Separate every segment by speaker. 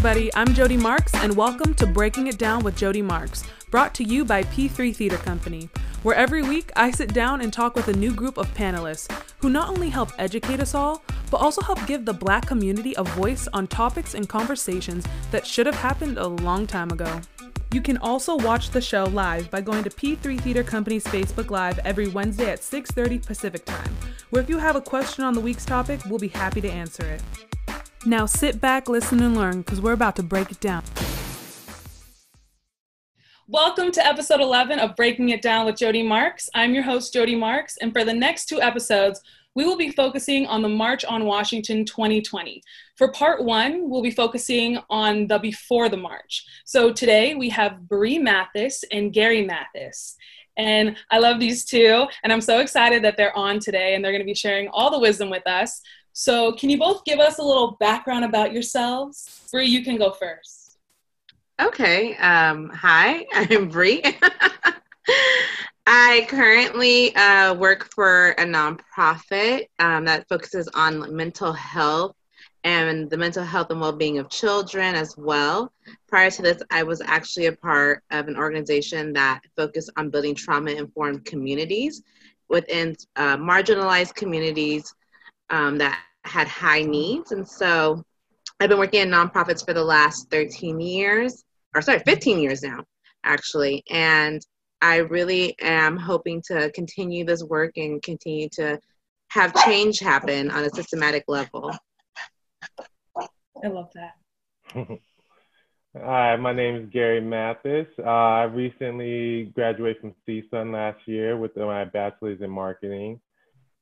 Speaker 1: everybody, I'm Jody Marks, and welcome to Breaking It Down with Jody Marks, brought to you by P3 Theater Company, where every week I sit down and talk with a new group of panelists who not only help educate us all, but also help give the black community a voice on topics and conversations that should have happened a long time ago. You can also watch the show live by going to P3 Theater Company's Facebook Live every Wednesday at 6:30 Pacific Time, where if you have a question on the week's topic, we'll be happy to answer it. Now sit back, listen, and learn because we're about to break it down. Welcome to episode 11 of Breaking It Down with Jody Marks. I'm your host, Jody Marks, and for the next two episodes, we will be focusing on the March on Washington 2020. For part one, we'll be focusing on the before the march. So today we have Bree Mathis and Gary Mathis. And I love these two, and I'm so excited that they're on today and they're going to be sharing all the wisdom with us. So, can you both give us a little background about yourselves? Bree, you can go first.
Speaker 2: Okay. Um, hi, I'm Bree. I currently uh, work for a nonprofit um, that focuses on mental health and the mental health and well-being of children as well. Prior to this, I was actually a part of an organization that focused on building trauma-informed communities within uh, marginalized communities um, that had high needs. And so I've been working in nonprofits for the last 13 years, or sorry, 15 years now, actually. And I really am hoping to continue this work and continue to have change happen on a systematic level.
Speaker 1: I love that.
Speaker 3: Hi, my name is Gary Mathis. Uh, I recently graduated from CSUN last year with my bachelor's in marketing.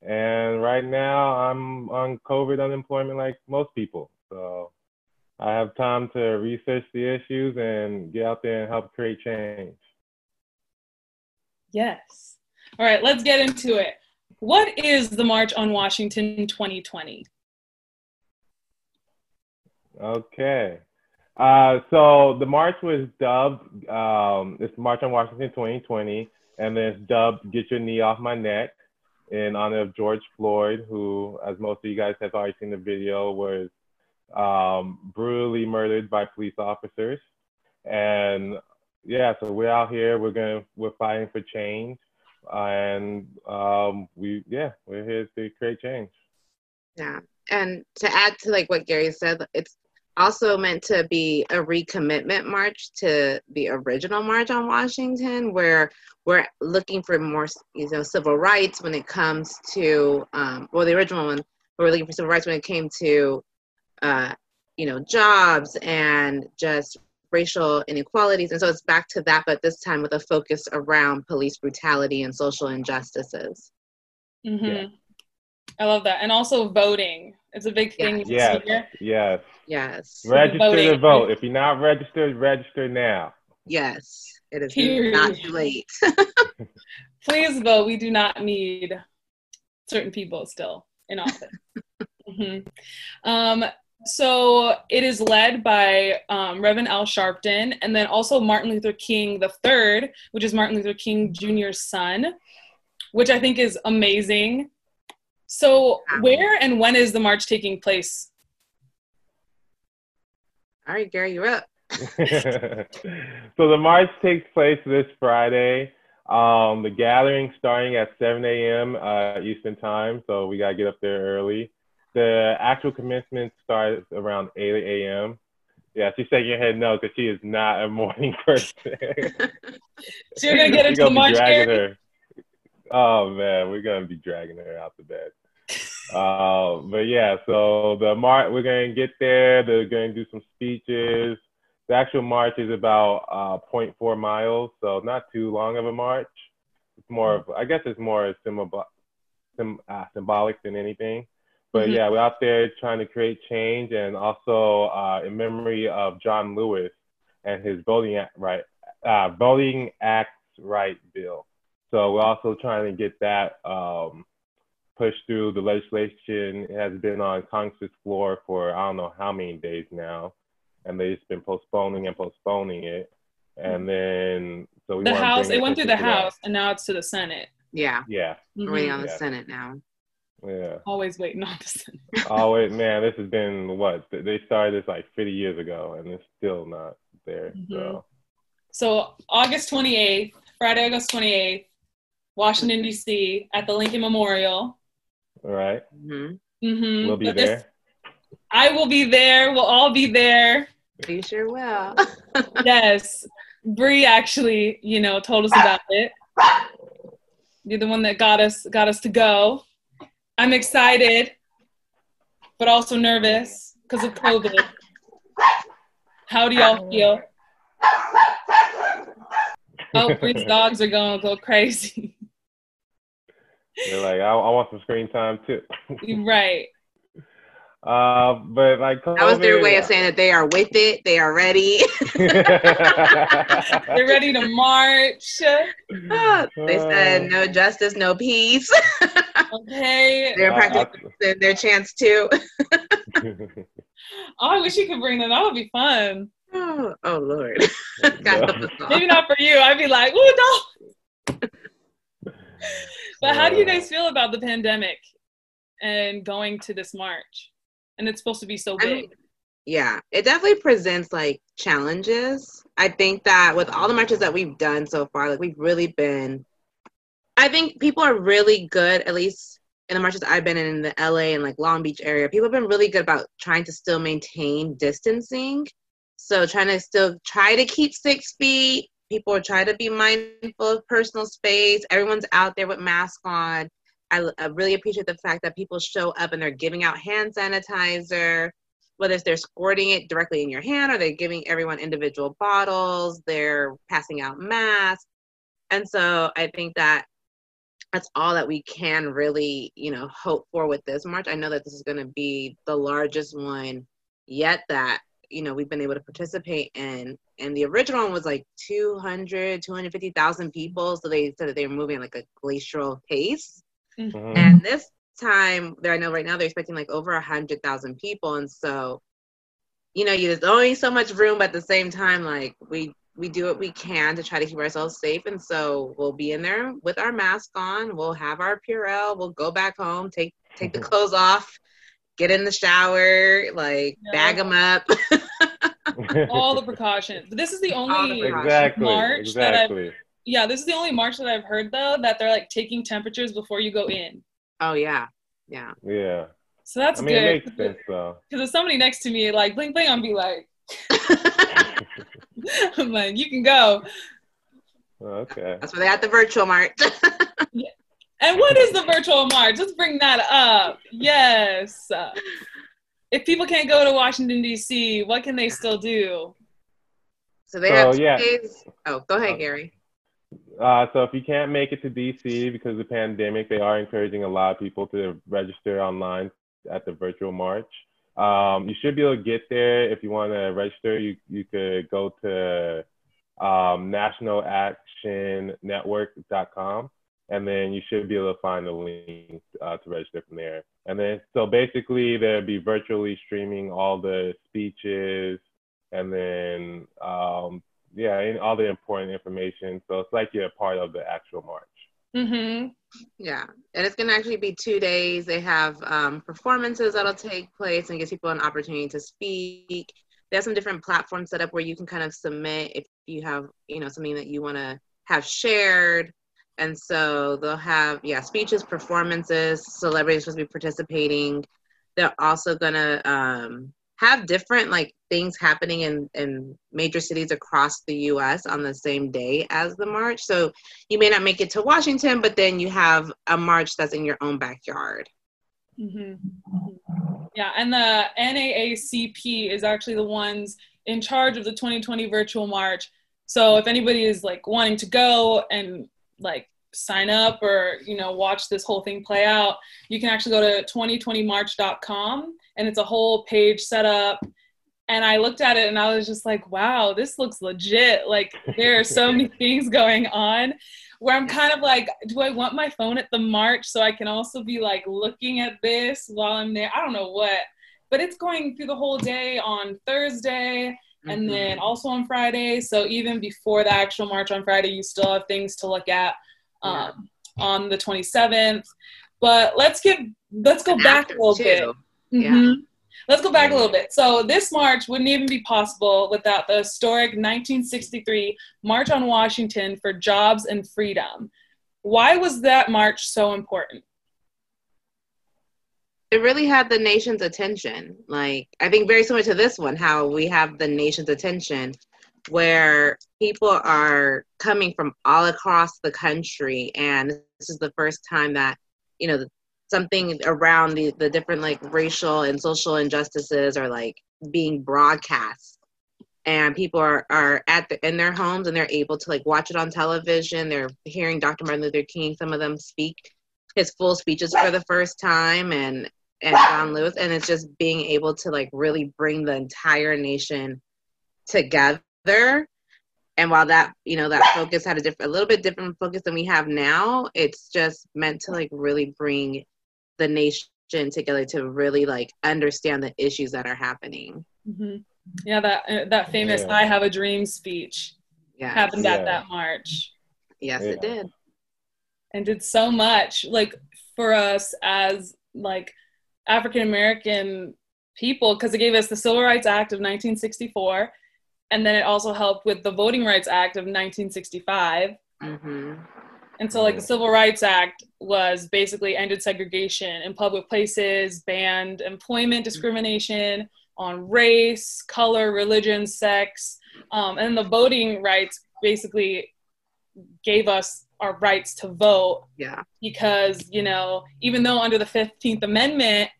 Speaker 3: And right now I'm on COVID unemployment like most people. So I have time to research the issues and get out there and help create change.
Speaker 1: Yes. All right, let's get into it. What is the March on Washington 2020?
Speaker 3: Okay. Uh, so the march was dubbed, um, it's March on Washington 2020, and then it's dubbed Get Your Knee Off My Neck in honor of George Floyd, who, as most of you guys have already seen the video, was um, brutally murdered by police officers. And yeah, so we're out here. We're gonna we're fighting for change, and um, we yeah we're here to create change.
Speaker 2: Yeah, and to add to like what Gary said, it's also meant to be a recommitment march to the original March on Washington, where we're looking for more, you know, civil rights when it comes to, um, well, the original one, we're looking for civil rights when it came to, uh, you know, jobs and just racial inequalities. And so it's back to that, but this time with a focus around police brutality and social injustices.
Speaker 1: Mm-hmm. Yeah. I love that. And also voting. It's a big thing.
Speaker 3: Yes. Yes. yes.
Speaker 2: Yes.
Speaker 3: Register to vote. If you're not registered, register now.
Speaker 2: Yes. It is Period. not too late.
Speaker 1: Please vote. We do not need certain people still in office. mm-hmm. um, so it is led by um, Reverend Al Sharpton and then also Martin Luther King III, which is Martin Luther King Jr.'s son, which I think is amazing. So where and when is the march taking place?
Speaker 2: All right, Gary, you're up.
Speaker 3: so the march takes place this Friday. Um, the gathering starting at 7 a.m. Uh, Eastern time, so we gotta get up there early. The actual commencement starts around 8 a.m. Yeah, she's shaking her head no because she is not a morning person.
Speaker 1: so you're gonna get into the march
Speaker 3: her. Oh man, we're gonna be dragging her out the bed. Uh, but yeah, so the march, we're gonna get there. They're gonna do some speeches. The actual march is about uh, 0.4 miles, so not too long of a march. It's more of, I guess, it's more symbol, sim, uh, symbolic than anything. But mm-hmm. yeah, we're out there trying to create change, and also uh, in memory of John Lewis and his voting act right, uh, voting acts right bill. So we're also trying to get that um, pushed through. The legislation has been on Congress's floor for I don't know how many days now, and they've been postponing and postponing it. And then so
Speaker 1: the House, it went through the House, that. and now it's to the Senate.
Speaker 2: Yeah.
Speaker 3: Yeah.
Speaker 2: Mm-hmm. Waiting on the yeah. Senate now.
Speaker 3: Yeah.
Speaker 1: Always waiting on December.
Speaker 3: oh wait, man, this has been what they started this like 50 years ago, and it's still not there.
Speaker 1: Mhm.
Speaker 3: So
Speaker 1: So August 28th, Friday, August 28th, Washington D.C. at the Lincoln Memorial.
Speaker 3: All right,
Speaker 2: hmm
Speaker 1: hmm
Speaker 3: we'll be there.
Speaker 1: I will be there. We'll all be there.
Speaker 2: You sure will.
Speaker 1: yes. Bree actually, you know, told us about it. You're the one that got us got us to go. I'm excited, but also nervous because of COVID. How do y'all feel? Oh, Bree's dogs are gonna go crazy.
Speaker 3: They're like, I, I want some screen time too.
Speaker 1: You're right.
Speaker 3: uh, but like,
Speaker 2: that was their way of saying that they are with it. They are ready.
Speaker 1: They're ready to march.
Speaker 2: they said no justice, no peace.
Speaker 1: Okay.
Speaker 2: They're
Speaker 3: Uh,
Speaker 2: practicing their chance too.
Speaker 1: Oh, I wish you could bring them. That would be fun.
Speaker 2: Oh, oh Lord. God help us all.
Speaker 1: Maybe not for you. I'd be like, ooh, no. but how do you guys feel about the pandemic and going to this march? And it's supposed to be so
Speaker 2: I
Speaker 1: big.
Speaker 2: mean, yeah, it definitely presents like challenges. I think that with all the marches that we've done so far, like we've really been, I think people are really good, at least in the marches I've been in, in the LA and like Long Beach area, people have been really good about trying to still maintain distancing. So trying to still try to keep six feet. People are trying to be mindful of personal space. Everyone's out there with masks on. I, I really appreciate the fact that people show up and they're giving out hand sanitizer, whether it's they're squirting it directly in your hand or they're giving everyone individual bottles, they're passing out masks. And so I think that that's all that we can really, you know, hope for with this march. I know that this is going to be the largest one yet that, you know, we've been able to participate in. And the original one was like 200, 250,000 people. So they said that they were moving at like a glacial pace.
Speaker 3: Mhm.
Speaker 2: And this time, there I know right now they're expecting like over a hundred thousand people, and so, you know, there's only so much room. But at the same time, like we we do what we can to try to keep ourselves safe, and so we'll be in there with our mask on. We'll have our Purell. We'll go back home, take take the clothes off, get in the shower, like
Speaker 1: Yeah.
Speaker 2: bag them up.
Speaker 1: All the precautions. But this is the
Speaker 2: All the
Speaker 1: only
Speaker 2: precautions.
Speaker 3: exactly,
Speaker 1: March that I've- yeah, this is the only march that I've heard though that they're like taking temperatures before you go in.
Speaker 2: oh yeah, yeah.
Speaker 3: Yeah,
Speaker 1: So that's
Speaker 3: I mean, it
Speaker 1: good.
Speaker 3: makes sense though.
Speaker 1: Because if somebody next to me like bling bling, I'm be like, I'm like, you can go.
Speaker 3: Okay.
Speaker 2: That's why they had the virtual march.
Speaker 1: And what is the virtual march? Let's bring that up. Yes. If people can't go to Washington D.C., what can they still do?
Speaker 2: so they
Speaker 3: So,
Speaker 2: have two
Speaker 3: yeah.
Speaker 2: days. Oh, go ahead,
Speaker 3: Uh,
Speaker 2: Gary.
Speaker 3: Uh, so if you can't make it to DC because of the pandemic, they are encouraging a lot of people to register online at the virtual march. Um, you should be able to get there if you want to register. You you could go to um, nationalactionnetwork.com and then you should be able to find the link uh, to register from there. And then so basically they'll be virtually streaming all the speeches and then um, yeah, and all the important information. So it's like you're a part of the actual march.
Speaker 1: Mm-hmm.
Speaker 2: Yeah, and it's going to actually be two days. They have um, performances that'll take place and gives people an opportunity to speak. They have some different platforms set up where you can kind of submit if you have, you know, something that you want to have shared. And so they'll have, yeah, speeches, performances, celebrities supposed to be participating. They're also to um, have different like things happening in, in major cities across the US on the same day as the march. So you may not make it to Washington, but then you have a march that's in your own backyard.
Speaker 1: Mm-hmm. Yeah, and the NAACP is actually the ones in charge of the 2020 virtual march. So if anybody is like wanting to go and like sign up or you know watch this whole thing play out, you can actually go to 2020march.com and it's a whole page set up. And I looked at it and I was just like, wow, this looks legit. Like there are so many things going on where I'm kind of like, do I want my phone at the march so I can also be like looking at this while I'm there? I don't know what, but it's going through the whole day on Thursday and
Speaker 2: Mhm.
Speaker 1: then also on Friday. So even before the actual march on Friday, you still have things to look at um, on the 27th. But let's get let's go
Speaker 2: And
Speaker 1: back a little
Speaker 2: too.
Speaker 1: bit.
Speaker 2: Yeah.
Speaker 1: Mhm. Let's go back a little bit. So this march wouldn't even be possible without the historic 1963 March on Washington for Jobs and Freedom. Why was that march so important?
Speaker 2: It really had the nation's attention. Like I think very similar to this one, how we have the nation's attention, where people are coming from all across the country, and this is the first time that you know something around the the different like racial and social injustices are like being broadcast. And people are, are at the, in their homes and they're able to like watch it on television. They're hearing Dr. Martin Luther King, some of them speak his full speeches for the first time and and John Lewis, and it's just being able to like really bring the entire nation together. And while that you know that focus had a different, a little bit different focus than we have now, it's just meant to like really bring the nation together to really like understand the issues that are happening.
Speaker 1: Mhm. Yeah, that uh, that famous
Speaker 3: Yeah.
Speaker 1: "I Have a Dream" speech
Speaker 2: Yeah,
Speaker 1: happened at that march.
Speaker 2: yes, it did.
Speaker 1: and did so much like for us as like African American people because it gave us the Civil Rights Act of 1964 and then it also helped with the Voting Rights Act of 1965
Speaker 2: hmm
Speaker 1: and so like the. Civil Rights Act was basically ended segregation in public places banned employment discrimination on race color religion sex um, and the voting rights basically gave us our rights to vote
Speaker 2: Yeah,
Speaker 1: because you know even though under the 15th amendment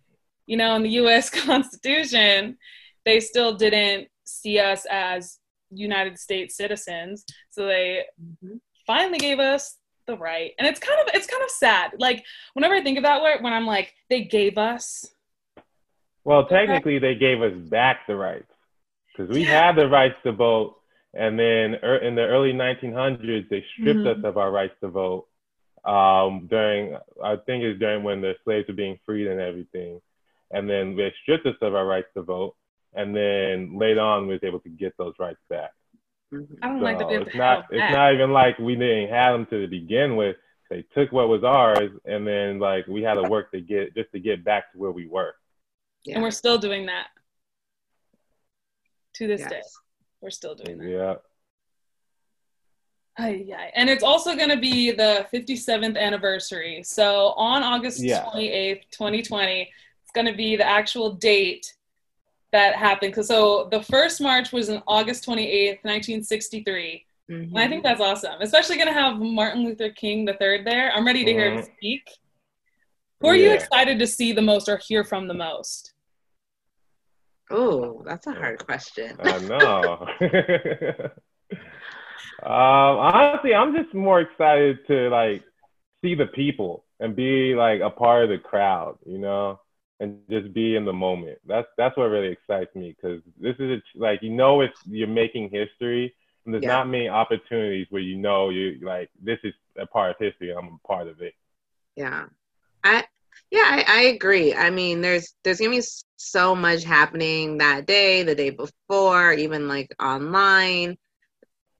Speaker 1: you know in the us constitution they still didn't see us as united states citizens so they
Speaker 2: Mhm.
Speaker 1: finally gave us the right and it's kind of it's kind of sad like whenever i think of that word when i'm like they gave us
Speaker 3: Well, technically, they gave us back the rights because we
Speaker 1: Yeah.
Speaker 3: had the rights to vote, and then er, in the early 1900s, they stripped
Speaker 1: Mhm.
Speaker 3: us of our rights to vote. Um, during, I think it's during when the slaves were being freed and everything, and then they stripped us of our rights to vote, and then later on, we was able to get those rights back.
Speaker 2: Mhm.
Speaker 1: i don't like that we
Speaker 3: So it's
Speaker 1: to
Speaker 3: not, it's
Speaker 1: back.
Speaker 3: not even like we didn't have them to begin with. They took what was ours, and then like we had to work to get just to get back to where we were.
Speaker 2: yeah.
Speaker 1: and we're still doing that to this day we're still doing that
Speaker 3: Yeah.
Speaker 1: Ay, ay. And it's also going to be the 57th anniversary. So on August
Speaker 3: Yeah.
Speaker 1: 28th, 2020, it's going to be the actual date that happened. So the first march was on August 28th, 1963.
Speaker 2: Mhm.
Speaker 1: And I think that's awesome, especially going to have Martin Luther King III there. I'm ready to hear him speak. Who are you excited to see the most or hear from the most?
Speaker 2: Oh, that's a hard question.
Speaker 3: I know. um, honestly, I'm just more excited to like see the people and be like a part of the crowd, you know, and just be in the moment. That's that's what really excites me because this is a, like you know it's you're making history, and there's
Speaker 2: Yeah.
Speaker 3: not many opportunities where you know you like this is a part of history. I'm a part of it.
Speaker 2: Yeah. I yeah, I, I agree. I mean, there's there's gonna be so much happening that day, the day before, even like online.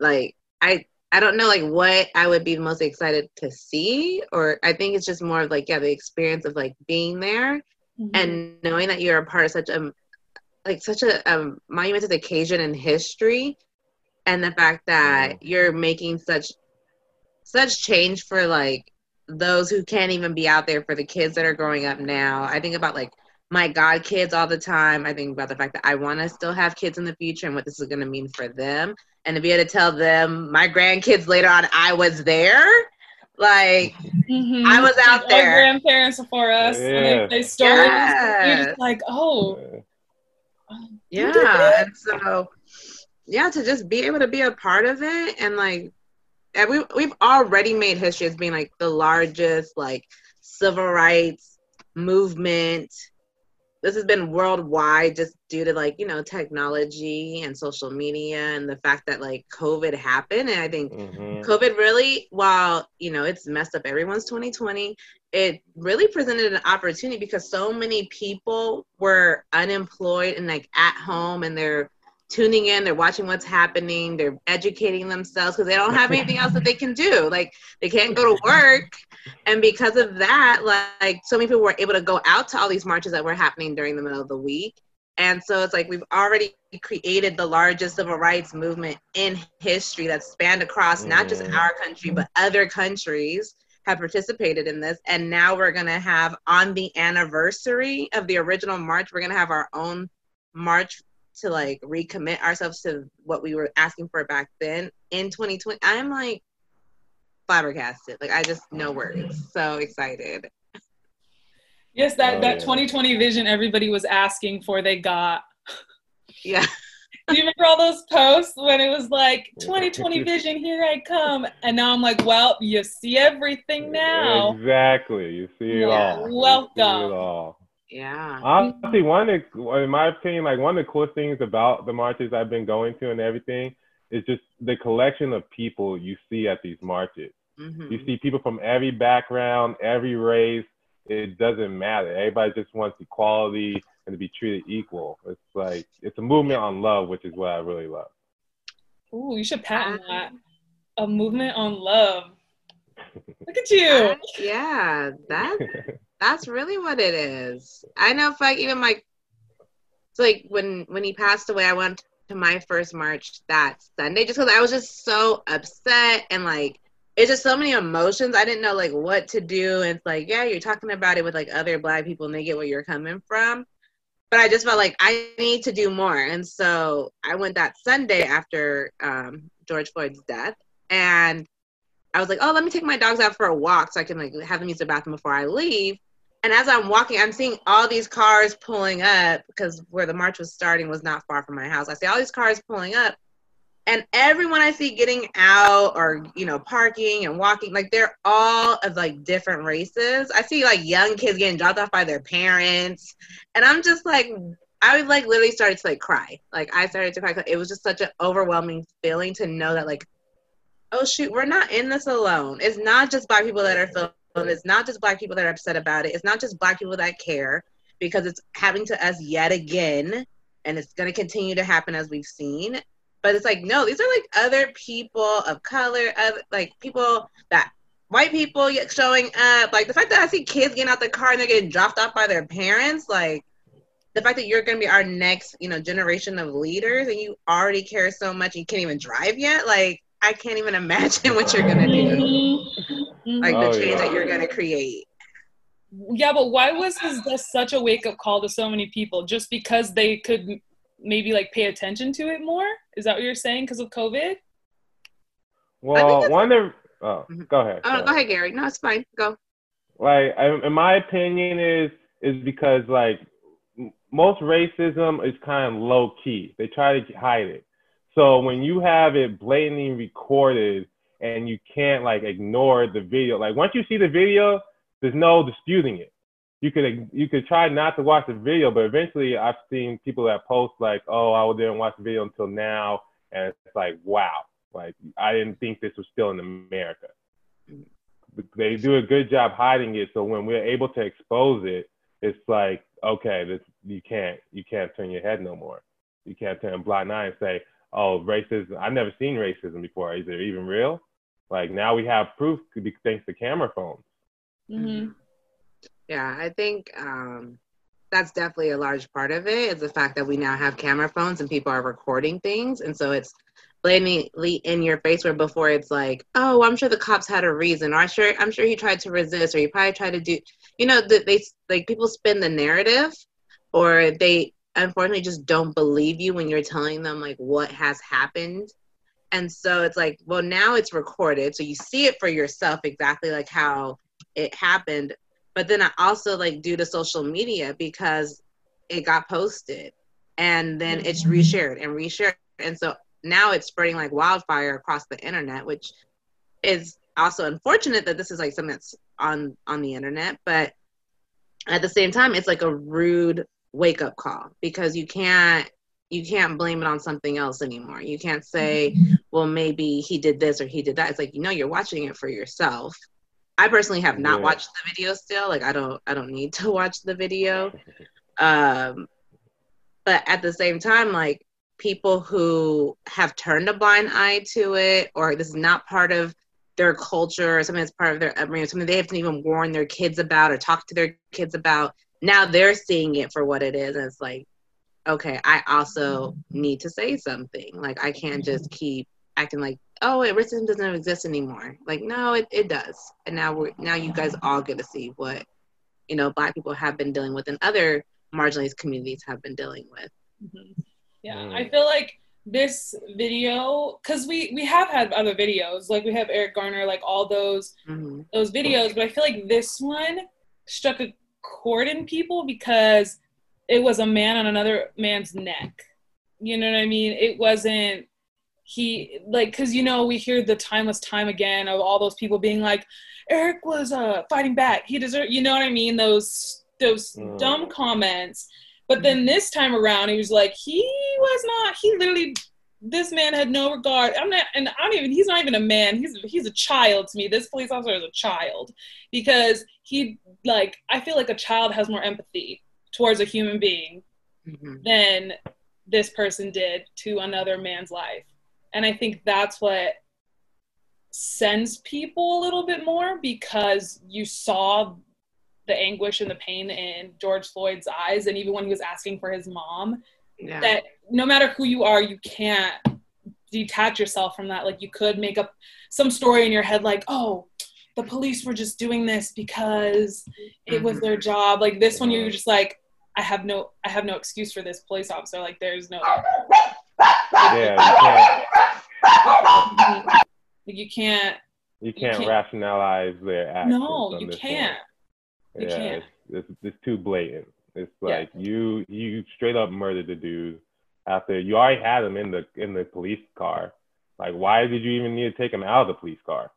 Speaker 2: Like I I don't know like what I would be most excited to see, or I think it's just more of like yeah, the experience of like being there
Speaker 1: Mm-hmm.
Speaker 2: and knowing that you're a part of such a like such a um, monumental occasion in history and the fact that you're making such such change for like those who can't even be out there for the kids that are growing up now. I think about like my god kids all the time. I think about the fact that i want to still have kids in the future and what this is going to mean for them. And to be able to tell them my grandkids later on i was there like
Speaker 1: Mhm.
Speaker 2: I was out
Speaker 1: Our
Speaker 2: there.
Speaker 1: grandparents before us, and they
Speaker 3: Yes.
Speaker 1: say stories. You're
Speaker 2: Yes.
Speaker 1: just like, oh, You did
Speaker 2: yeah and so yeah to just be able to be a part of it and like and we, we've already made history as being like the largest like civil rights movement this has been worldwide just due to like you know technology and social media and the fact that like covid happened and i think
Speaker 3: mhm.
Speaker 2: COVID really, while you know it's messed up everyone's 2020, it really presented an opportunity because so many people were unemployed and like at home and they're tuning in, they're watching what's happening, they're educating themselves because they don't have anything else that they can do. Like they can't go to work. And because of that, like so many people were able to go out to all these marches that were happening during the middle of the week. And so it's like we've already created the largest civil rights movement in history that spanned across not just mm. our country, but other countries have participated in this. And now we're going to have on the anniversary of the original march, we're going to have our own march to like recommit ourselves to what we were asking for back then in 2020. I'm like flabbergasted. Like I just no words. So excited.
Speaker 4: Yes, that oh, that yeah. 2020 vision everybody was asking for, they got.
Speaker 2: Yeah.
Speaker 4: Do you remember all those posts when it was like 2020 vision, here I come? And now I'm like, well, you see everything now.
Speaker 3: Exactly. You see it yeah. all.
Speaker 4: Welcome.
Speaker 3: it all.
Speaker 2: Yeah.
Speaker 3: Honestly, one of the, in my opinion, like one of the coolest things about the marches I've been going to and everything is just the collection of people you see at these marches. Mm-hmm. You see people from every background, every race. It doesn't matter. Everybody just wants equality and to be treated equal. It's like it's a movement on love, which is what I really love.
Speaker 4: Ooh, you should patent that. A movement on love. Look at you.
Speaker 2: yeah, that's that's really what it is. I know if like even my it's like when when he passed away, I went to my first march that Sunday just because I was just so upset and like it's just so many emotions. I didn't know like what to do. And it's like, yeah, you're talking about it with like other black people and they get where you're coming from but I just felt like I need to do more. And so I went that Sunday after um, George Floyd's death. And I was like, oh, let me take my dogs out for a walk so I can like have them use the bathroom before I leave. And as I'm walking, I'm seeing all these cars pulling up because where the march was starting was not far from my house. I see all these cars pulling up and everyone I see getting out or you know parking and walking, like they're all of like different races. I see like young kids getting dropped off by their parents, and I'm just like, I was like literally started to like cry. Like I started to cry. It was just such an overwhelming feeling to know that like, oh shoot, we're not in this alone. It's not just black people that are feeling. It's not just black people that are upset about it. It's not just black people that care because it's happening to us yet again and it's going to continue to happen as we've seen but it's like, no, these are like other people of color, other, like people that white people showing up. Like the fact that I see kids getting out the car and they're getting dropped off by their parents, like the fact that you're going to be our next, you know, generation of leaders and you already care so much and you can't even drive yet. Like I can't even imagine what you're going to do. Mm-hmm. Like the oh, change yeah. that you're going to create.
Speaker 4: Yeah, but why was this such a wake up call to so many people? Just because they could maybe like pay attention to it more? Is that what you're saying because of COVID?
Speaker 3: Well, one of oh, mm-hmm. go ahead.
Speaker 2: Oh, go ahead, Gary. No, it's fine. Go.
Speaker 3: Like, in my opinion, is is because like most racism is kind of low key. They try to hide it. So when you have it blatantly recorded and you can't like ignore the video, like once you see the video, there's no disputing it you could you could try not to watch the video, but eventually I've seen people that post like, "Oh, I didn't watch the video until now," and it's like, "Wow, like I didn't think this was still in America." They do a good job hiding it, so when we're able to expose it, it's like, okay, this you can't you can't turn your head no more. You can't turn a blind eye and say, "Oh, racism. I've never seen racism before. Is it even real?" Like now we have proof thanks to camera phones.
Speaker 4: Mm-hmm.
Speaker 2: Yeah, I think um, that's definitely a large part of it is the fact that we now have camera phones and people are recording things. And so it's blatantly in your face where before it's like, oh, I'm sure the cops had a reason, or I'm sure I'm sure he tried to resist, or he probably tried to do, you know, that they like people spin the narrative, or they unfortunately just don't believe you when you're telling them like what has happened. And so it's like, well, now it's recorded, so you see it for yourself exactly like how it happened but then I also like do the social media because it got posted and then it's mm-hmm. reshared and reshared. And so now it's spreading like wildfire across the internet, which is also unfortunate that this is like something that's on on the internet, but at the same time it's like a rude wake up call because you can't you can't blame it on something else anymore. You can't say, mm-hmm. Well, maybe he did this or he did that. It's like, you know, you're watching it for yourself. I personally have not yeah. watched the video still. Like I don't I don't need to watch the video. Um but at the same time like people who have turned a blind eye to it, or this is not part of their culture, or something that's part of their upbringing, something they haven't even warned their kids about or talked to their kids about. Now they're seeing it for what it is, and it's like, okay, I also need to say something. Like I can't just keep acting like, oh, wait, racism doesn't exist anymore. Like, no, it, it does. And now we're now you guys all get to see what you know black people have been dealing with and other marginalized communities have been dealing with.
Speaker 1: Mm-hmm. Yeah, mm. I feel like this video because we we have had other videos like we have Eric Garner like all those mm-hmm. those videos, but I feel like this one struck a chord in people because it was a man on another man's neck. You know what I mean? It wasn't he like because you know we hear the timeless time again of all those people being like Eric was uh fighting back. He deserved. You know what I mean? Those those mm. dumb comments. But then this time around, he was like, he was not. He literally, this man had no regard. I'm not, and I don't even. He's not even a man. He's he's a child to me. This police officer is a child because he like. I feel like a child has more empathy towards a human being mm-hmm. than this person did to another man's life, and I think that's what sends people a little bit more because you saw the anguish and the pain in George Floyd's eyes, and even when he was asking for his mom, yeah. that no matter who you are, you can't detach yourself from that. Like you could make up some story in your head, like, oh, the police were just doing this because it was their mm-hmm. job. Like this one, you're just like, I have no, I have no excuse for this police officer. Like there's no.
Speaker 3: Yeah,
Speaker 1: you can't.
Speaker 3: you can't. You can't, rationalize their actions.
Speaker 1: No, you can't. Point
Speaker 3: yeah, it's, it's, it's, too blatant. It's like yeah. you you straight up murdered the dude after you already had him in the in the police car. Like, why did you even need to take him out of the police car?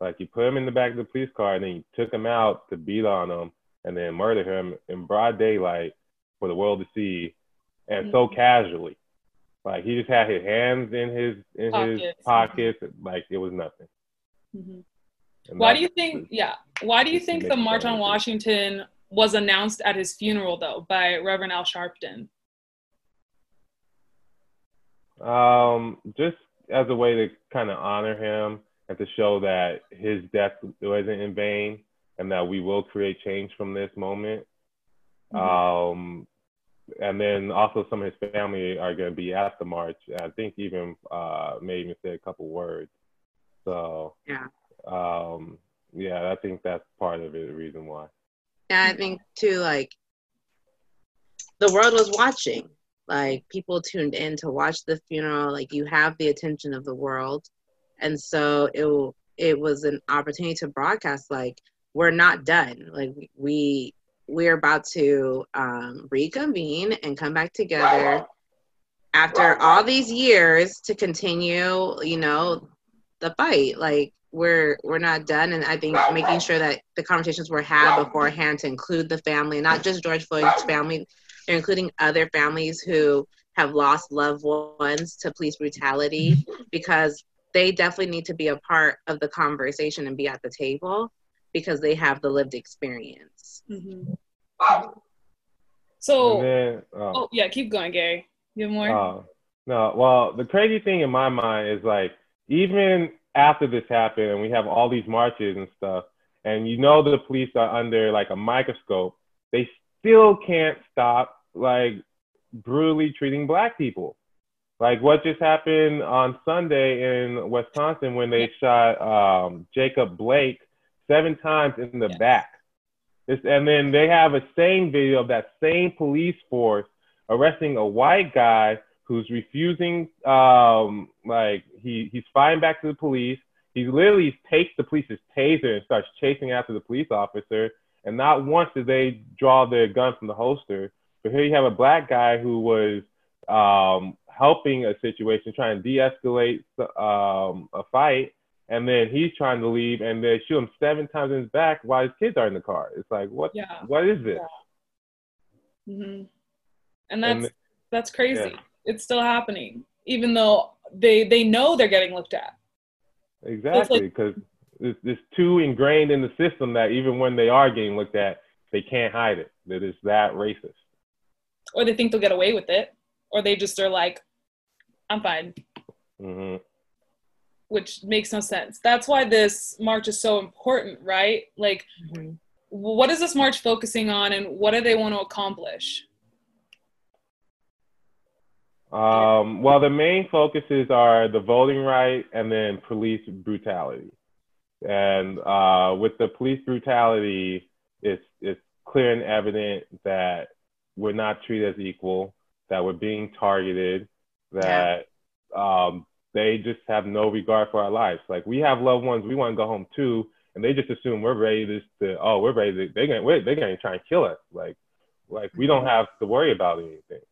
Speaker 3: Like, you put him in the back of the police car and then you took him out to beat on him and then murder him in broad daylight for the world to see, and mm-hmm. so casually. Like he just had his hands in his in pockets. his pockets, like it was nothing.
Speaker 1: Mm-hmm. Why do you think? Yeah. Why do you think the March on Washington was announced at his funeral, though, by Reverend Al Sharpton?
Speaker 3: Um, just as a way to kind of honor him and to show that his death wasn't in vain and that we will create change from this moment. Mm-hmm. Um, and then also some of his family are going to be at the march. I think even uh, may even say a couple words. So
Speaker 2: yeah,
Speaker 3: um, yeah, I think that's part of it, the reason why.
Speaker 2: Yeah, I think too, like the world was watching. Like people tuned in to watch the funeral. Like you have the attention of the world, and so it it was an opportunity to broadcast. Like we're not done. Like we we're about to um, reconvene and come back together after all these years to continue. You know, the fight. Like we're we're not done and i think making sure that the conversations were had beforehand to include the family not just george floyd's family they're including other families who have lost loved ones to police brutality because they definitely need to be a part of the conversation and be at the table because they have the lived experience
Speaker 1: mm-hmm. so then, uh, oh yeah keep going gary you have more uh,
Speaker 3: no well the crazy thing in my mind is like even after this happened and we have all these marches and stuff, and you know the police are under like a microscope, they still can't stop like brutally treating black people. Like what just happened on Sunday in Wisconsin when they shot um, Jacob Blake seven times in the yeah. back. It's, and then they have a same video of that same police force arresting a white guy who's refusing, um, like he he's fighting back to the police. He literally takes the police's taser and starts chasing after the police officer. And not once did they draw their gun from the holster. But here you have a black guy who was um, helping a situation, trying to de-escalate um, a fight, and then he's trying to leave, and they shoot him seven times in his back while his kids are in the car. It's like, what? Yeah. What is this?
Speaker 1: Yeah. Mm-hmm. And that's and, that's crazy. Yeah it's still happening, even though they they know they're getting looked at.
Speaker 3: Exactly, because like, it's, it's too ingrained in the system that even when they are getting looked at, they can't hide it. That it's that racist.
Speaker 1: Or they think they'll get away with it, or they just are like, I'm fine. Mm-hmm. Which makes no sense. That's why this march is so important, right? Like, mm-hmm. what is this march focusing on, and what do they want to accomplish?
Speaker 3: Um, well, the main focuses are the voting right and then police brutality. And uh, with the police brutality, it's it's clear and evident that we're not treated as equal, that we're being targeted, that yeah. um, they just have no regard for our lives. Like we have loved ones we want to go home to, and they just assume we're ready to, to oh, we're ready to, they're gonna, they're gonna try and kill us. Like, like we don't have to worry about anything.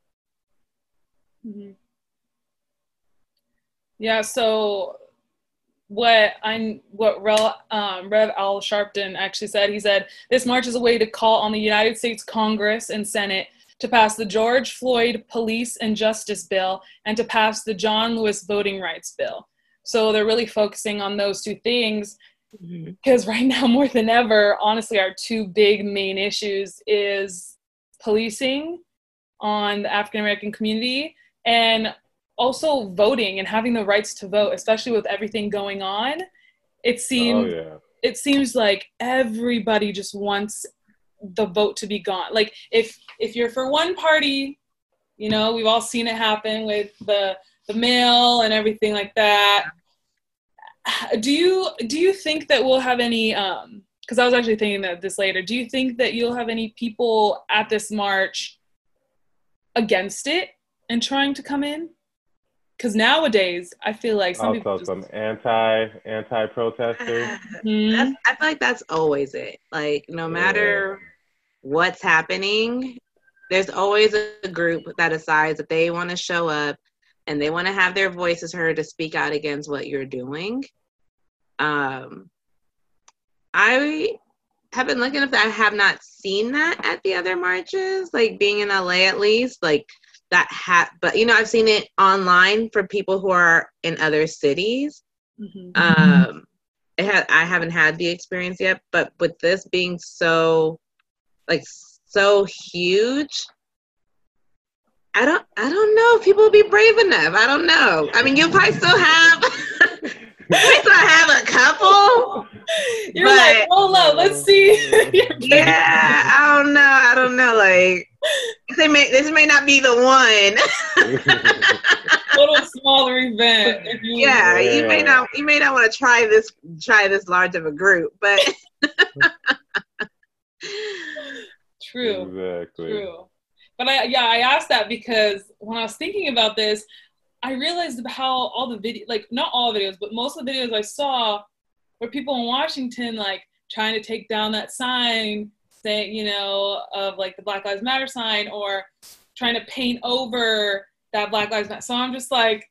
Speaker 1: Mm-hmm. Yeah. So what I'm what Rev, um, Rev Al Sharpton actually said. He said this march is a way to call on the United States Congress and Senate to pass the George Floyd Police and Justice Bill and to pass the John Lewis Voting Rights Bill. So they're really focusing on those two things because mm-hmm. right now more than ever, honestly, our two big main issues is policing on the African American community and also voting and having the rights to vote, especially with everything going on. It seems oh, yeah. it seems like everybody just wants the vote to be gone. Like if if you're for one party, you know, we've all seen it happen with the the mail and everything like that. Do you do you think that we'll have any um because I was actually thinking that this later. Do you think that you'll have any people at this march against it and trying to come in? Because nowadays, I feel like some
Speaker 3: also people just... some anti anti protesters.
Speaker 2: mm-hmm. I feel like that's always it. Like no matter yeah. What's happening, there's always a group that decides that they want to show up and they want to have their voices heard to speak out against what you're doing. Um, I have been looking if I have not seen that at the other marches, like being in LA at least, like that hat. but you know i've seen it online for people who are in other cities mm-hmm. um it had i haven't had the experience yet but with this being so like so huge. I don't i don't know if people will be brave enough. I don't know. I mean you'll probably still have you still have a couple
Speaker 1: you're but, like hold up let's see.
Speaker 2: Yeah i don't know. I don't know like they may, this may not be the one.
Speaker 1: Little smaller event.
Speaker 2: You yeah, yeah, you may not you may not want to try this try this large of a group, but
Speaker 1: true. Exactly. True. But I yeah, I asked that because when I was thinking about this, I realized how all the video like not all videos, but most of the videos I saw were people in Washington like trying to take down that sign saying, you know, of like the Black Lives Matter sign or trying to paint over that Black Lives Matter. So I'm just like,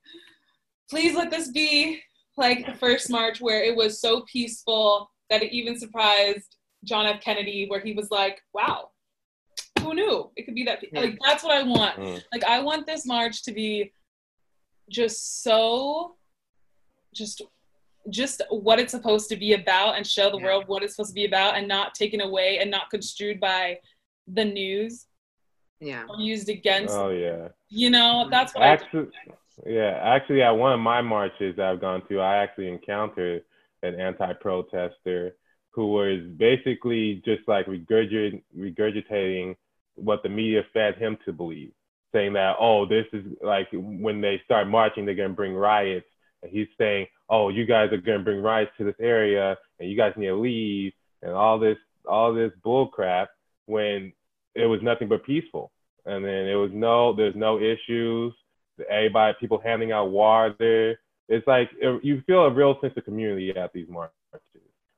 Speaker 1: please let this be like the first march where it was so peaceful that it even surprised John F. Kennedy, where he was like, wow, who knew it could be that? Like, that's what I want. Mm. Like, I want this march to be just so, just just what it's supposed to be about and show the yeah. world what it's supposed to be about and not taken away and not construed by the news
Speaker 2: yeah
Speaker 1: used against
Speaker 3: oh yeah
Speaker 1: you know that's what
Speaker 3: actually yeah actually at one of my marches that i've gone to i actually encountered an anti-protester who was basically just like regurgitating, what the media fed him to believe saying that oh this is like when they start marching they're going to bring riots and he's saying, "Oh, you guys are going to bring riots to this area, and you guys need to leave," and all this, all this bull crap. When it was nothing but peaceful, and then it was no, there's no issues. Everybody, people handing out water. It's like you feel a real sense of community at these marches,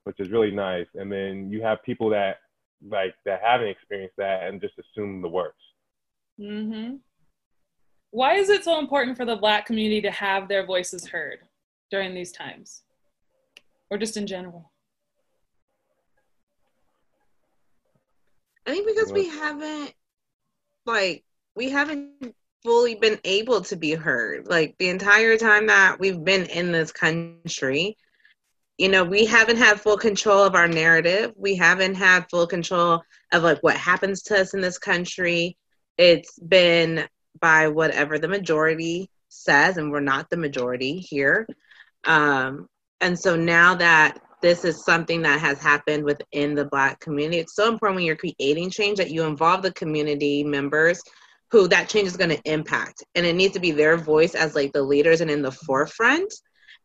Speaker 3: which is really nice. And then you have people that like that haven't experienced that and just assume the worst.
Speaker 1: Mm-hmm. Why is it so important for the Black community to have their voices heard during these times, or just in general?
Speaker 2: I think because we haven't, like, we haven't fully been able to be heard. Like, the entire time that we've been in this country, you know, we haven't had full control of our narrative. We haven't had full control of, like, what happens to us in this country. It's been by whatever the majority says, and we're not the majority here. Um, and so now that this is something that has happened within the Black community, it's so important when you're creating change that you involve the community members who that change is going to impact. And it needs to be their voice as like the leaders and in the forefront.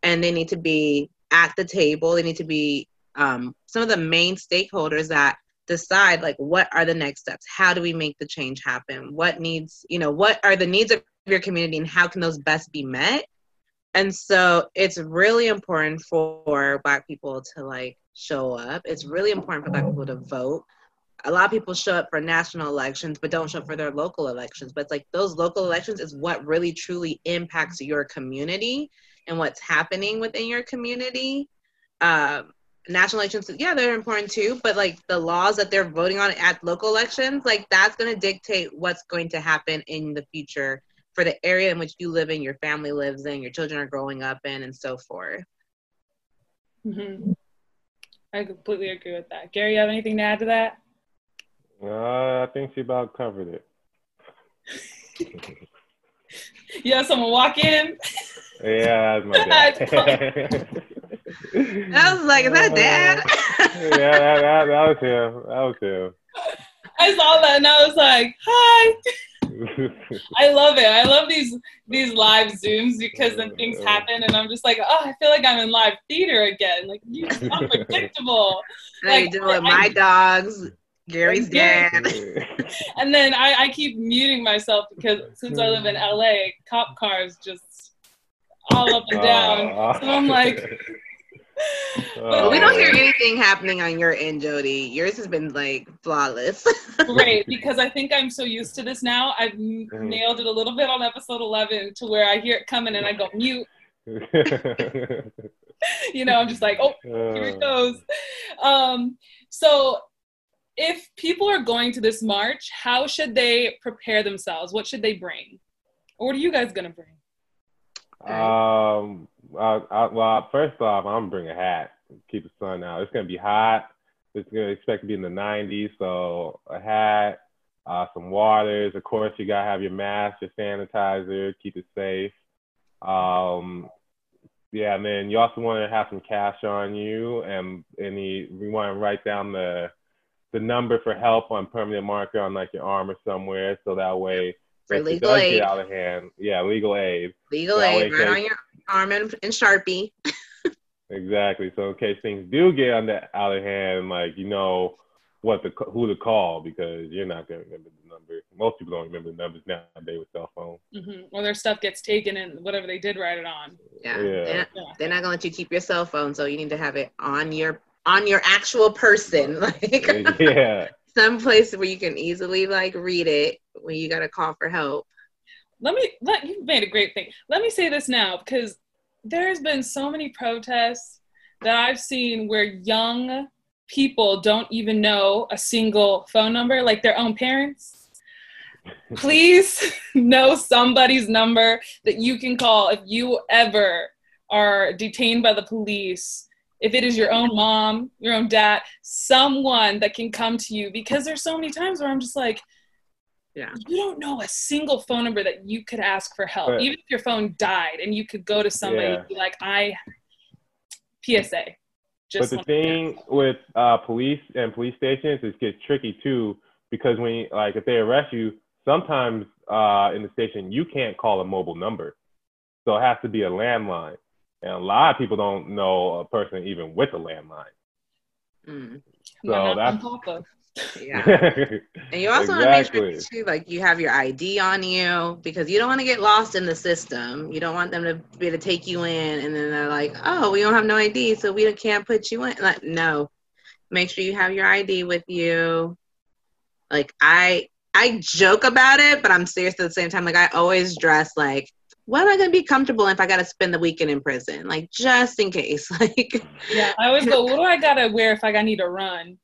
Speaker 2: And they need to be at the table. They need to be um, some of the main stakeholders that decide like what are the next steps? How do we make the change happen? What needs you know what are the needs of your community and how can those best be met? And so it's really important for black people to like show up. It's really important for black people to vote. A lot of people show up for national elections but don't show up for their local elections. But it's like those local elections is what really truly impacts your community and what's happening within your community um, national elections, yeah, they're important too, but like the laws that they're voting on at local elections, like that's going to dictate what's going to happen in the future for the area in which you live in, your family lives in, your children are growing up in, and so forth.
Speaker 1: Mm-hmm. I completely agree with that. Gary, you have anything to add to that?
Speaker 3: Uh, I think she about covered it.
Speaker 1: you have someone walk in?
Speaker 3: Yeah, that's my dad.
Speaker 2: I was like, is that oh, dad?
Speaker 3: yeah, that, that, that was him. That was him.
Speaker 1: I saw that and I was like, hi. I love it. I love these these live zooms because then things happen and I'm just like, oh, I feel like I'm in live theater again. Like you unpredictable.
Speaker 2: like, do it my dogs. Gary's dad.
Speaker 1: and then I, I keep muting myself because since I live in LA, cop cars just all up and down. So I'm like,
Speaker 2: but we don't hear anything happening on your end, Jody. Yours has been like flawless.
Speaker 1: Great, because I think I'm so used to this now. I've mm-hmm. nailed it a little bit on episode 11 to where I hear it coming and I go mute. you know, I'm just like, oh, here it uh. goes. Um, so, if people are going to this march, how should they prepare themselves? What should they bring? Or what are you guys gonna bring?
Speaker 3: Um, I, I, well, first off, I'm gonna bring a hat. Keep the sun out. It's gonna be hot. It's gonna expect to be in the 90s, so a hat, uh, some waters. Of course, you gotta have your mask, your sanitizer, keep it safe. Um, yeah, and then you also want to have some cash on you, and any we want to write down the the number for help on permanent marker on like your arm or somewhere, so that way
Speaker 2: for legal aid.
Speaker 3: Get out of hand. Yeah, legal aid.
Speaker 2: Legal aid, right on your arm and, and Sharpie.
Speaker 3: exactly. So in case things do get on the, out of hand, like you know what the who to call because you're not gonna remember the number. Most people don't remember the numbers nowadays with cell phones.
Speaker 1: Mm-hmm. Or their stuff gets taken and whatever they did write it on.
Speaker 2: Yeah. yeah. They're, not, they're not gonna let you keep your cell phone, so you need to have it on your on your actual person. Like
Speaker 3: yeah.
Speaker 2: some place where you can easily like read it when you gotta call for help
Speaker 1: let me let you made a great thing. Let me say this now because there's been so many protests that I've seen where young people don't even know a single phone number, like their own parents. Please know somebody's number that you can call if you ever are detained by the police. If it is your own mom, your own dad, someone that can come to you because there's so many times where I'm just like,
Speaker 2: yeah.
Speaker 1: You don't know a single phone number that you could ask for help. But, Even if your phone died and you could go to somebody yeah. and be like, I PSA.
Speaker 3: Just but the thing with uh, police and police stations is gets tricky too because when you, like if they arrest you, sometimes uh, in the station you can't call a mobile number, so it has to be a landline, and a lot of people don't know a person even with a landline.
Speaker 2: Mm.
Speaker 3: So that's
Speaker 2: yeah. and you also exactly. want to make sure too, like you have your ID on you because you don't want to get lost in the system. You don't want them to be able to take you in and then they're like, oh, we don't have no ID, so we can't put you in. Like, no, make sure you have your ID with you. Like I, I joke about it, but I'm serious at the same time. Like I always dress like what am I going to be comfortable if I got to spend the weekend in prison? Like, just in case. Like,
Speaker 1: yeah, I always go, what do I got to wear if I got need to run?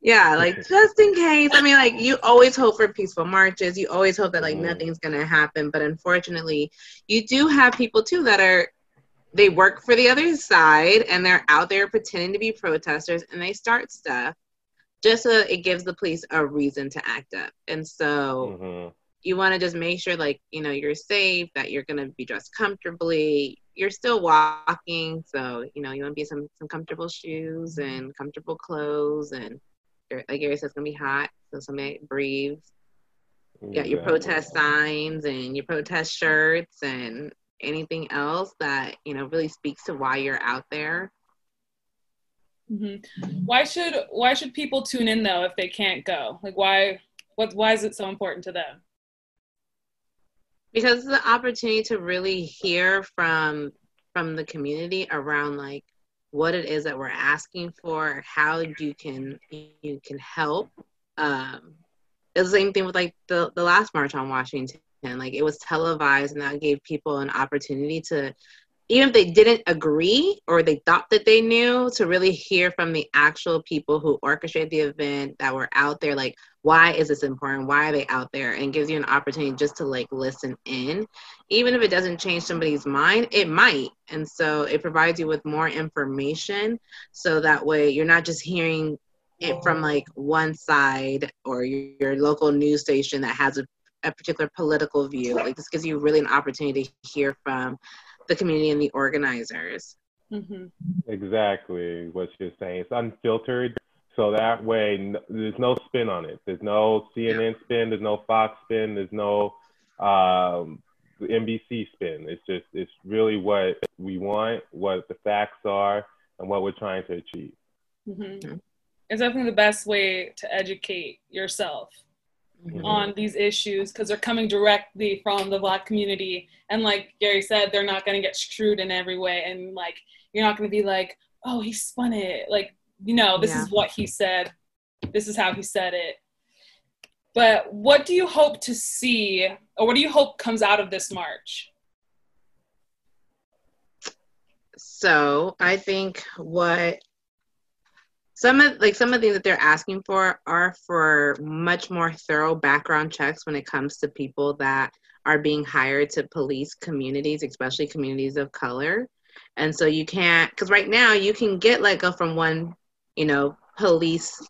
Speaker 2: yeah, like just in case. I mean, like you always hope for peaceful marches. You always hope that like mm. nothing's gonna happen. But unfortunately, you do have people too that are they work for the other side and they're out there pretending to be protesters and they start stuff just so it gives the police a reason to act up. And so
Speaker 3: mm-hmm.
Speaker 2: You want to just make sure like you know you're safe that you're going to be dressed comfortably. You're still walking so you know you want to be some some comfortable shoes and comfortable clothes and like Gary said, it's going to be hot so somebody breathes you got your protest signs and your protest shirts and anything else that you know really speaks to why you're out there.
Speaker 1: Mm-hmm. why should why should people tune in though if they can't go? Like why what why is it so important to them
Speaker 2: because it's the opportunity to really hear from from the community around like what it is that we're asking for how you can you can help. Um it's the same thing with like the the last march on washington. Like it was televised and that gave people an opportunity to even if they didn't agree or they thought that they knew to really hear from the actual people who orchestrated the event that were out there. Like why is this important why are they out there and gives you an opportunity just to like listen in even if it doesn't change somebody's mind it might and so it provides you with more information so that way you're not just hearing it from like one side or your, your local news station that has a, a particular political view like this gives you really an opportunity to hear from the community and the organizers.
Speaker 3: Mm-hmm. Exactly what you're saying. It's unfiltered. So that way, n- there's no spin on it. There's no CNN spin. There's no Fox spin. There's no um, NBC spin. It's just, it's really what we want, what the facts are, and what we're trying to achieve.
Speaker 1: Mm-hmm. mm-hmm. It's definitely the best way to educate yourself mm-hmm. on these issues because they're coming directly from the black community and like gary said they're not going to get screwed in every way and like you're not going to be like oh he spun it like you know this yeah. is what he said. This is how he said it. But what do you hope to see or what do you hope comes out of this march?
Speaker 2: So i think what some of like some of the things that they're asking for are for much more thorough background checks when it comes to people that are being hired to police communities especially communities of color. And so you can't because right now you can get let go from one you know police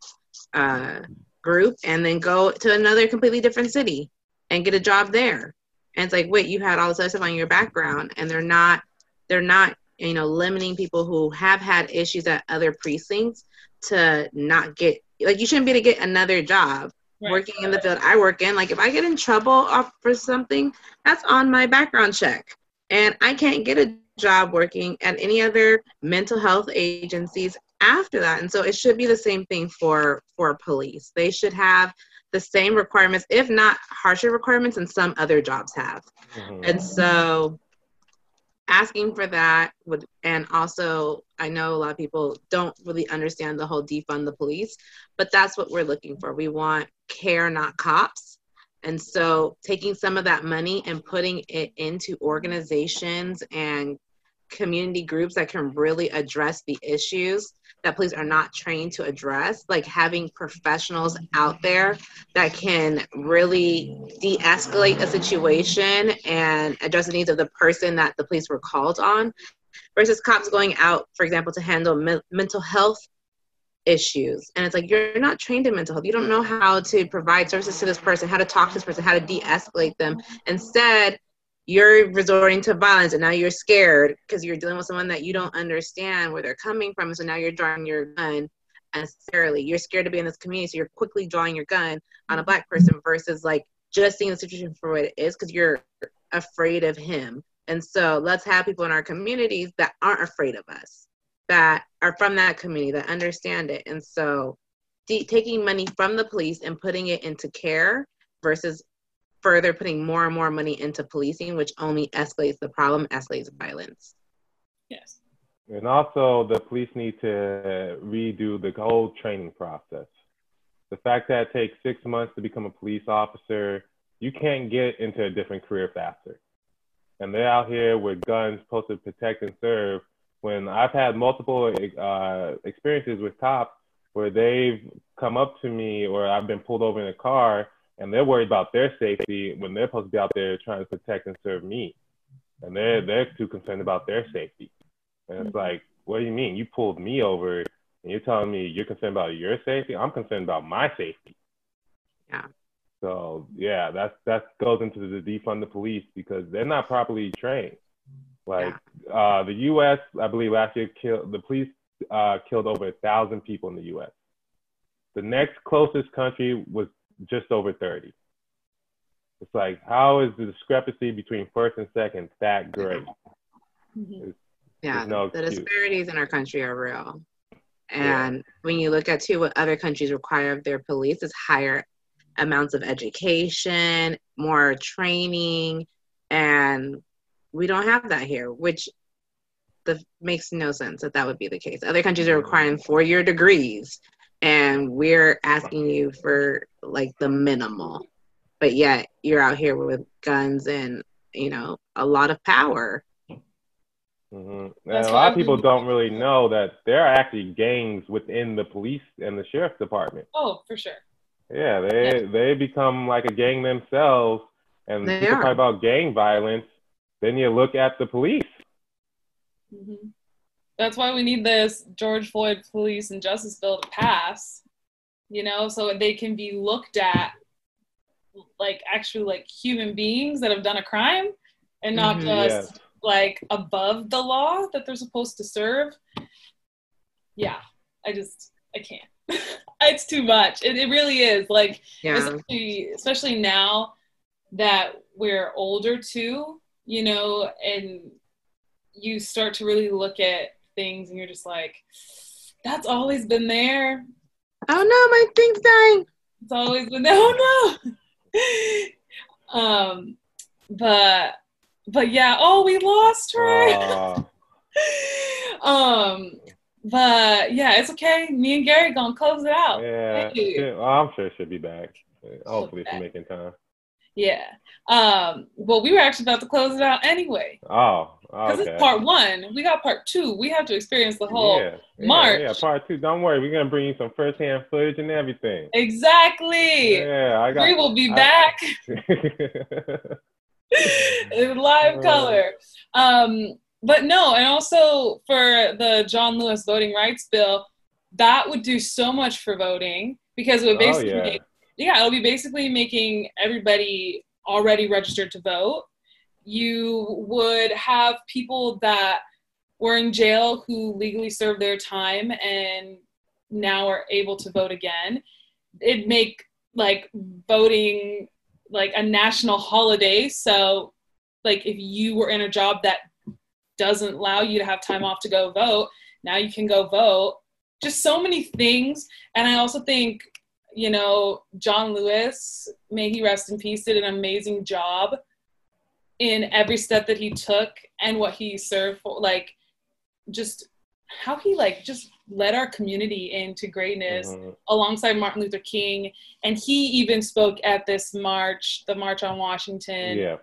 Speaker 2: uh, group and then go to another completely different city and get a job there and it's like wait you had all this other stuff on your background and they're not they're not you know limiting people who have had issues at other precincts to not get like you shouldn't be to get another job right. working in the field I work in. Like if I get in trouble for something, that's on my background check. And I can't get a job working at any other mental health agencies after that. And so it should be the same thing for for police. They should have the same requirements, if not harsher requirements, than some other jobs have. Mm-hmm. And so asking for that would and also i know a lot of people don't really understand the whole defund the police but that's what we're looking for we want care not cops and so taking some of that money and putting it into organizations and community groups that can really address the issues that police are not trained to address, like having professionals out there that can really de escalate a situation and address the needs of the person that the police were called on, versus cops going out, for example, to handle me- mental health issues. And it's like, you're not trained in mental health. You don't know how to provide services to this person, how to talk to this person, how to de escalate them. Instead, you're resorting to violence and now you're scared because you're dealing with someone that you don't understand where they're coming from. So now you're drawing your gun unnecessarily. You're scared to be in this community, so you're quickly drawing your gun on a black person versus like just seeing the situation for what it is because you're afraid of him. And so let's have people in our communities that aren't afraid of us, that are from that community, that understand it. And so de- taking money from the police and putting it into care versus further putting more and more money into policing, which only escalates the problem, escalates violence.
Speaker 1: Yes.
Speaker 3: And also, the police need to redo the whole training process. The fact that it takes six months to become a police officer, you can't get into a different career faster. And they're out here with guns supposed to protect and serve. When I've had multiple uh, experiences with cops where they've come up to me or I've been pulled over in a car and they're worried about their safety when they're supposed to be out there trying to protect and serve me, and they're they're too concerned about their safety. And it's mm-hmm. like, what do you mean? You pulled me over, and you're telling me you're concerned about your safety? I'm concerned about my safety.
Speaker 2: Yeah.
Speaker 3: So yeah, that's that goes into the defund the police because they're not properly trained. Like yeah. uh, the U.S., I believe last year killed the police uh, killed over a thousand people in the U.S. The next closest country was just over 30. It's like, how is the discrepancy between first and second that great?
Speaker 2: Mm-hmm. yeah, no the disparities in our country are real. And yeah. when you look at too what other countries require of their police is higher amounts of education, more training, and we don't have that here, which the, makes no sense that that would be the case. Other countries are requiring four-year degrees, and we're asking you for like the minimal, but yet you're out here with guns and you know a lot of power.
Speaker 3: Mm-hmm. And a lot of people don't really know that there are actually gangs within the police and the sheriff's department.
Speaker 1: Oh, for sure.
Speaker 3: Yeah, they yeah. they become like a gang themselves, and they people are. talk about gang violence. Then you look at the police.
Speaker 1: Mm-hmm. That's why we need this George Floyd Police and Justice Bill to pass. You know, so they can be looked at like actually like human beings that have done a crime, and not mm-hmm, just yes. like above the law that they're supposed to serve. Yeah, I just I can't. it's too much. It, it really is. Like, yeah. especially, especially now that we're older too, you know, and you start to really look at things and you're just like, that's always been there.
Speaker 2: Oh no, my thing's dying.
Speaker 1: It's always been there. Oh no. um, but but yeah. Oh, we lost her. Uh. um, but yeah, it's okay. Me and Gary gonna close it out.
Speaker 3: Yeah, she, well, I'm sure she'll be back. Hopefully, she's making time.
Speaker 1: Yeah. Um. Well, we were actually about to close it out anyway.
Speaker 3: Oh.
Speaker 1: Because okay. it's part one. We got part two. We have to experience the whole yeah, yeah, March.
Speaker 3: Yeah, part two. Don't worry. We're gonna bring you some firsthand footage and everything.
Speaker 1: Exactly.
Speaker 3: Yeah, I got.
Speaker 1: We will be I, back. in live color. Um but no, and also for the John Lewis voting rights bill, that would do so much for voting because it would oh, basically, oh, yeah. yeah, it'll be basically making everybody already registered to vote. You would have people that were in jail who legally served their time and now are able to vote again. It'd make like voting like a national holiday. So, like if you were in a job that doesn't allow you to have time off to go vote. Now you can go vote. Just so many things. And I also think, you know, John Lewis, may he rest in peace, did an amazing job in every step that he took and what he served for. Like, just how he like just led our community into greatness mm-hmm. alongside Martin Luther King. And he even spoke at this march, the March on Washington.
Speaker 3: Yeah.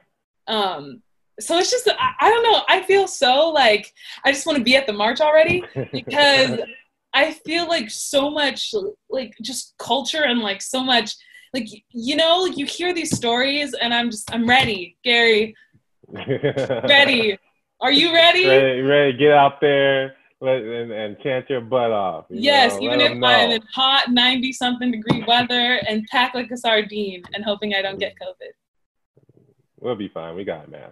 Speaker 1: Um, so it's just I, I don't know i feel so like i just want to be at the march already because i feel like so much like just culture and like so much like you know you hear these stories and i'm just i'm ready gary ready are you ready
Speaker 3: ready, ready get out there let, and, and chant your butt off. You
Speaker 1: yes, know? even if I'm in hot 90 something degree weather and pack like a sardine and hoping I don't get COVID.
Speaker 3: We'll be fine. We got it, man.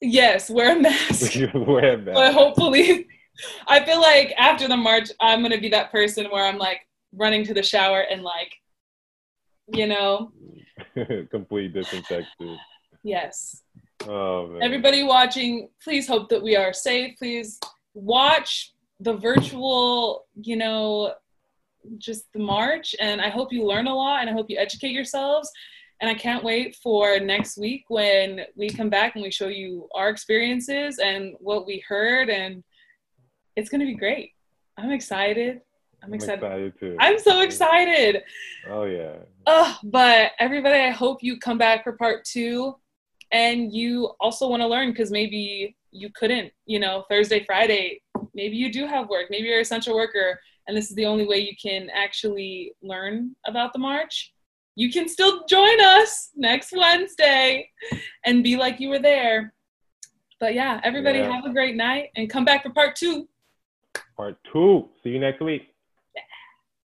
Speaker 1: Yes, wear a mask.
Speaker 3: wear a mask.
Speaker 1: But hopefully, I feel like after the march, I'm gonna be that person where I'm like running to the shower and like, you know,
Speaker 3: complete different disinfected.
Speaker 1: Yes.
Speaker 3: Oh man.
Speaker 1: Everybody watching, please hope that we are safe. Please watch the virtual, you know, just the march, and I hope you learn a lot, and I hope you educate yourselves and I can't wait for next week when we come back and we show you our experiences and what we heard. And it's going to be great. I'm excited. I'm excited.
Speaker 3: I'm excited too.
Speaker 1: I'm so excited.
Speaker 3: Oh, yeah.
Speaker 1: Oh, but everybody, I hope you come back for part two and you also want to learn because maybe you couldn't, you know, Thursday, Friday, maybe you do have work, maybe you're an essential worker, and this is the only way you can actually learn about the march you can still join us next Wednesday and be like you were there. But yeah, everybody yeah. have a great night and come back for part two.
Speaker 3: Part two. See you next week.